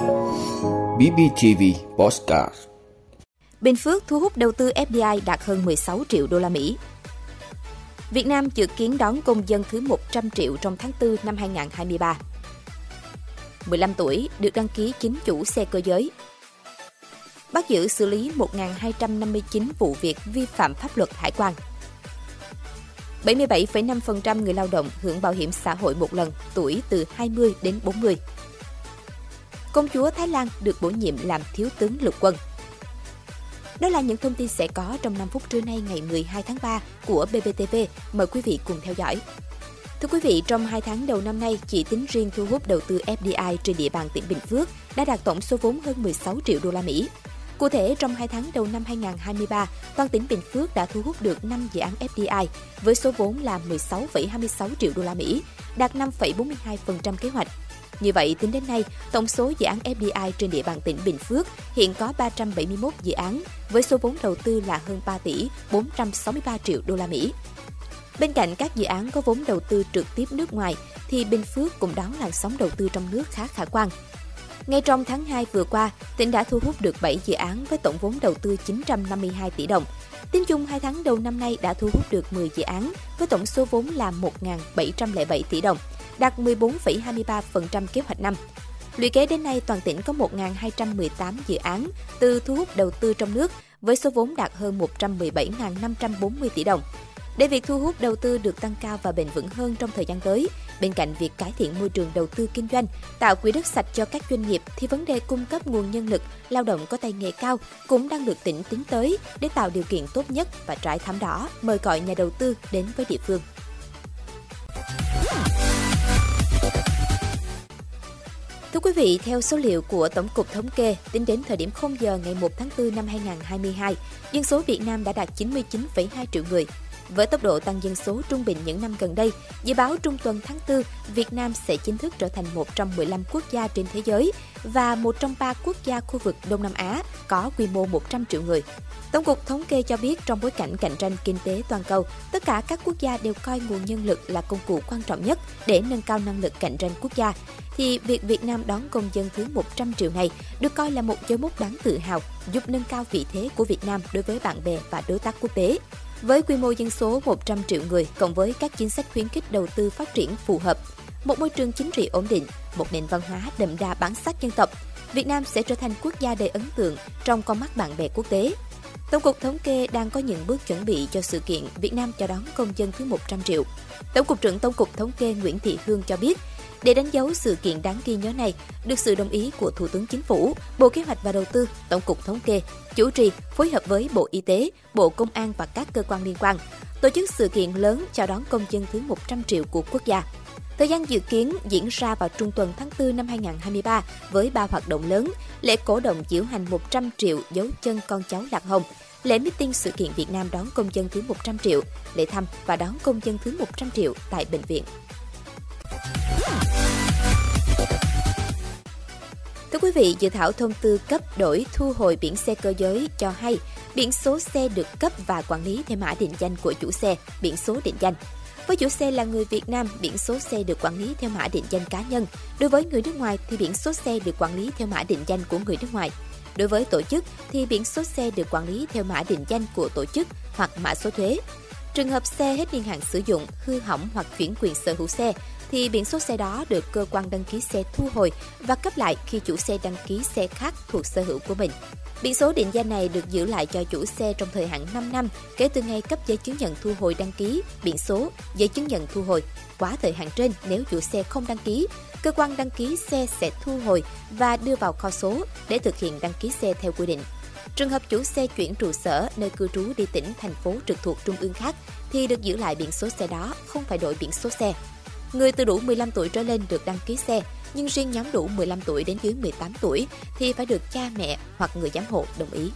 BBTV Postcard Bình Phước thu hút đầu tư FDI đạt hơn 16 triệu đô la Mỹ. Việt Nam dự kiến đón công dân thứ 100 triệu trong tháng 4 năm 2023. 15 tuổi được đăng ký chính chủ xe cơ giới. Bắt giữ xử lý 1.259 vụ việc vi phạm pháp luật hải quan. 77,5% người lao động hưởng bảo hiểm xã hội một lần, tuổi từ 20 đến 40. Công chúa Thái Lan được bổ nhiệm làm thiếu tướng lục quân. Đó là những thông tin sẽ có trong 5 phút trưa nay ngày 12 tháng 3 của BBTV. Mời quý vị cùng theo dõi. Thưa quý vị, trong 2 tháng đầu năm nay, chỉ tính riêng thu hút đầu tư FDI trên địa bàn tỉnh Bình Phước đã đạt tổng số vốn hơn 16 triệu đô la Mỹ. Cụ thể, trong 2 tháng đầu năm 2023, toàn tỉnh Bình Phước đã thu hút được 5 dự án FDI với số vốn là 16,26 triệu đô la Mỹ, đạt 5,42% kế hoạch. Như vậy, tính đến nay, tổng số dự án FDI trên địa bàn tỉnh Bình Phước hiện có 371 dự án với số vốn đầu tư là hơn 3 tỷ 463 triệu đô la Mỹ. Bên cạnh các dự án có vốn đầu tư trực tiếp nước ngoài, thì Bình Phước cũng đón làn sóng đầu tư trong nước khá khả quan. Ngay trong tháng 2 vừa qua, tỉnh đã thu hút được 7 dự án với tổng vốn đầu tư 952 tỷ đồng. Tính chung 2 tháng đầu năm nay đã thu hút được 10 dự án với tổng số vốn là 1.707 tỷ đồng, đạt 14,23% kế hoạch năm. Lũy kế đến nay, toàn tỉnh có 1.218 dự án từ thu hút đầu tư trong nước với số vốn đạt hơn 117.540 tỷ đồng. Để việc thu hút đầu tư được tăng cao và bền vững hơn trong thời gian tới, bên cạnh việc cải thiện môi trường đầu tư kinh doanh, tạo quỹ đất sạch cho các doanh nghiệp thì vấn đề cung cấp nguồn nhân lực, lao động có tay nghề cao cũng đang được tỉnh tính tới để tạo điều kiện tốt nhất và trải thảm đỏ mời gọi nhà đầu tư đến với địa phương. Thưa quý vị, theo số liệu của Tổng cục Thống kê, tính đến thời điểm 0 giờ ngày 1 tháng 4 năm 2022, dân số Việt Nam đã đạt 99,2 triệu người, với tốc độ tăng dân số trung bình những năm gần đây, dự báo trung tuần tháng 4, Việt Nam sẽ chính thức trở thành một trong 15 quốc gia trên thế giới và một trong ba quốc gia khu vực Đông Nam Á có quy mô 100 triệu người. Tổng cục Thống kê cho biết trong bối cảnh cạnh tranh kinh tế toàn cầu, tất cả các quốc gia đều coi nguồn nhân lực là công cụ quan trọng nhất để nâng cao năng lực cạnh tranh quốc gia, thì việc Việt Nam đón công dân thứ 100 triệu này được coi là một dấu mốc đáng tự hào, giúp nâng cao vị thế của Việt Nam đối với bạn bè và đối tác quốc tế. Với quy mô dân số 100 triệu người cộng với các chính sách khuyến khích đầu tư phát triển phù hợp, một môi trường chính trị ổn định, một nền văn hóa đậm đà bản sắc dân tộc, Việt Nam sẽ trở thành quốc gia đầy ấn tượng trong con mắt bạn bè quốc tế. Tổng cục Thống kê đang có những bước chuẩn bị cho sự kiện Việt Nam chào đón công dân thứ 100 triệu. Tổng cục trưởng Tổng cục Thống kê Nguyễn Thị Hương cho biết, để đánh dấu sự kiện đáng ghi nhớ này, được sự đồng ý của Thủ tướng Chính phủ, Bộ Kế hoạch và Đầu tư, Tổng cục Thống kê, chủ trì phối hợp với Bộ Y tế, Bộ Công an và các cơ quan liên quan, tổ chức sự kiện lớn chào đón công dân thứ 100 triệu của quốc gia. Thời gian dự kiến diễn ra vào trung tuần tháng 4 năm 2023 với ba hoạt động lớn, lễ cổ động diễu hành 100 triệu dấu chân con cháu Lạc Hồng, lễ meeting sự kiện Việt Nam đón công dân thứ 100 triệu, lễ thăm và đón công dân thứ 100 triệu tại bệnh viện. Quý vị, dự thảo thông tư cấp đổi thu hồi biển xe cơ giới cho hay biển số xe được cấp và quản lý theo mã định danh của chủ xe, biển số định danh. Với chủ xe là người Việt Nam, biển số xe được quản lý theo mã định danh cá nhân. Đối với người nước ngoài thì biển số xe được quản lý theo mã định danh của người nước ngoài. Đối với tổ chức thì biển số xe được quản lý theo mã định danh của tổ chức hoặc mã số thuế. Trường hợp xe hết niên hạn sử dụng, hư hỏng hoặc chuyển quyền sở hữu xe thì biển số xe đó được cơ quan đăng ký xe thu hồi và cấp lại khi chủ xe đăng ký xe khác thuộc sở hữu của mình. Biển số định danh này được giữ lại cho chủ xe trong thời hạn 5 năm kể từ ngày cấp giấy chứng nhận thu hồi đăng ký, biển số, giấy chứng nhận thu hồi. Quá thời hạn trên, nếu chủ xe không đăng ký, cơ quan đăng ký xe sẽ thu hồi và đưa vào kho số để thực hiện đăng ký xe theo quy định. Trường hợp chủ xe chuyển trụ sở nơi cư trú đi tỉnh, thành phố trực thuộc trung ương khác thì được giữ lại biển số xe đó, không phải đổi biển số xe. Người từ đủ 15 tuổi trở lên được đăng ký xe, nhưng riêng nhóm đủ 15 tuổi đến dưới 18 tuổi thì phải được cha mẹ hoặc người giám hộ đồng ý.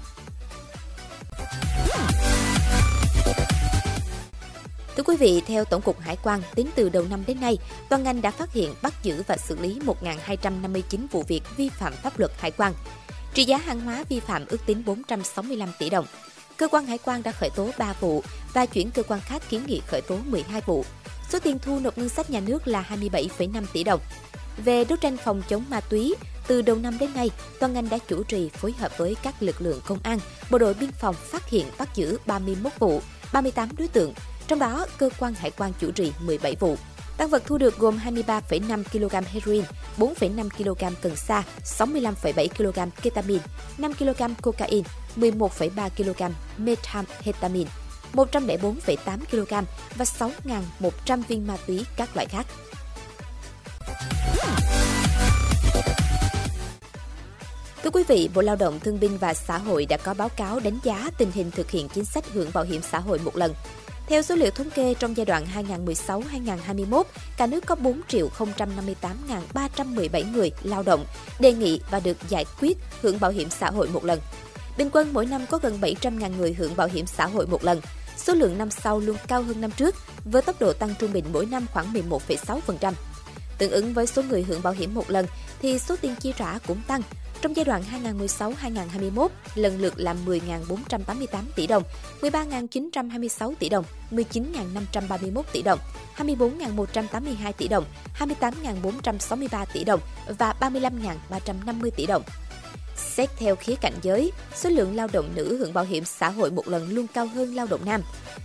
Thưa quý vị, theo Tổng cục Hải quan, tính từ đầu năm đến nay, toàn ngành đã phát hiện, bắt giữ và xử lý 1.259 vụ việc vi phạm pháp luật hải quan. Trị giá hàng hóa vi phạm ước tính 465 tỷ đồng. Cơ quan hải quan đã khởi tố 3 vụ và chuyển cơ quan khác kiến nghị khởi tố 12 vụ. Số tiền thu nộp ngân sách nhà nước là 27,5 tỷ đồng. về đấu tranh phòng chống ma túy, từ đầu năm đến nay, toàn ngành đã chủ trì phối hợp với các lực lượng công an, bộ đội biên phòng phát hiện bắt giữ 31 vụ, 38 đối tượng, trong đó cơ quan hải quan chủ trì 17 vụ. Tăng vật thu được gồm 23,5 kg heroin, 4,5 kg cần sa, 65,7 kg ketamine, 5 kg cocaine, 11,3 kg methamphetamine, 104,8 kg và 6.100 viên ma túy các loại khác. Thưa quý vị, Bộ Lao động Thương binh và Xã hội đã có báo cáo đánh giá tình hình thực hiện chính sách hưởng bảo hiểm xã hội một lần. Theo số liệu thống kê trong giai đoạn 2016-2021, cả nước có 4 058.317 người lao động đề nghị và được giải quyết hưởng bảo hiểm xã hội một lần. Bình quân mỗi năm có gần 700.000 người hưởng bảo hiểm xã hội một lần. Số lượng năm sau luôn cao hơn năm trước, với tốc độ tăng trung bình mỗi năm khoảng 11,6%. Tương ứng với số người hưởng bảo hiểm một lần thì số tiền chi trả cũng tăng, trong giai đoạn 2016-2021, lần lượt là 10.488 tỷ đồng, 13.926 tỷ đồng, 19.531 tỷ đồng, 24.182 tỷ đồng, 28.463 tỷ đồng và 35.350 tỷ đồng. Xét theo khía cạnh giới, số lượng lao động nữ hưởng bảo hiểm xã hội một lần luôn cao hơn lao động nam.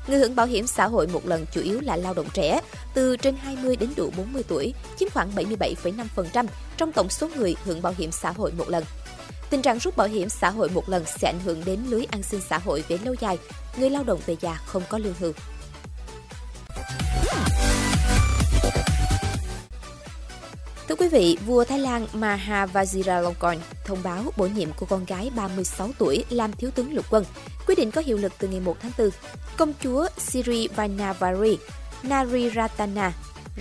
Người hưởng bảo hiểm xã hội một lần chủ yếu là lao động trẻ, từ trên 20 đến đủ 40 tuổi, chiếm khoảng 77,5% trong tổng số người hưởng bảo hiểm xã hội một lần. Tình trạng rút bảo hiểm xã hội một lần sẽ ảnh hưởng đến lưới an sinh xã hội về lâu dài, người lao động về già không có lương hưu. Quý vị, vua Thái Lan Maha Vajiralongkorn thông báo bổ nhiệm của con gái 36 tuổi làm thiếu tướng lục quân. Quyết định có hiệu lực từ ngày 1 tháng 4. Công chúa Siri Vanavari Nariratana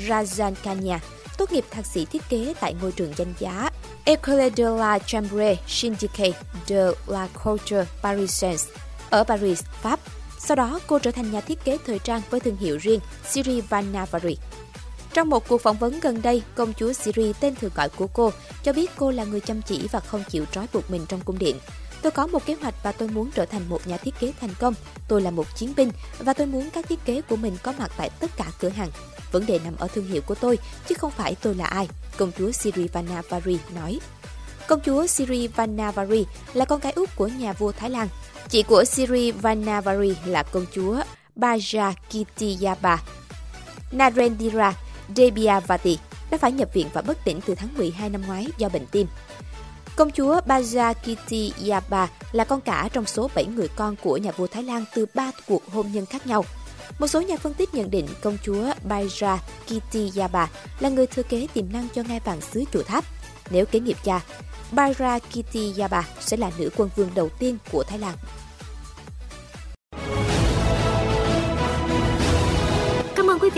Rajankanya tốt nghiệp thạc sĩ thiết kế tại ngôi trường danh giá École de la Chambre Syndicate de la Culture Parisienne ở Paris, Pháp. Sau đó, cô trở thành nhà thiết kế thời trang với thương hiệu riêng Siri Vanavari. Trong một cuộc phỏng vấn gần đây, công chúa Siri tên thường gọi của cô cho biết cô là người chăm chỉ và không chịu trói buộc mình trong cung điện. Tôi có một kế hoạch và tôi muốn trở thành một nhà thiết kế thành công. Tôi là một chiến binh và tôi muốn các thiết kế của mình có mặt tại tất cả cửa hàng. Vấn đề nằm ở thương hiệu của tôi, chứ không phải tôi là ai, công chúa Siri Vanavari nói. Công chúa Siri Vanavari là con gái út của nhà vua Thái Lan. Chị của Siri Vanavari là công chúa Bajakitiyaba Narendra Debiavati đã phải nhập viện và bất tỉnh từ tháng 12 năm ngoái do bệnh tim. Công chúa Bajakiti Yaba là con cả trong số 7 người con của nhà vua Thái Lan từ ba cuộc hôn nhân khác nhau. Một số nhà phân tích nhận định công chúa Baja Yaba là người thừa kế tiềm năng cho ngai vàng xứ trụ tháp. Nếu kế nghiệp cha, Baja Yaba sẽ là nữ quân vương đầu tiên của Thái Lan.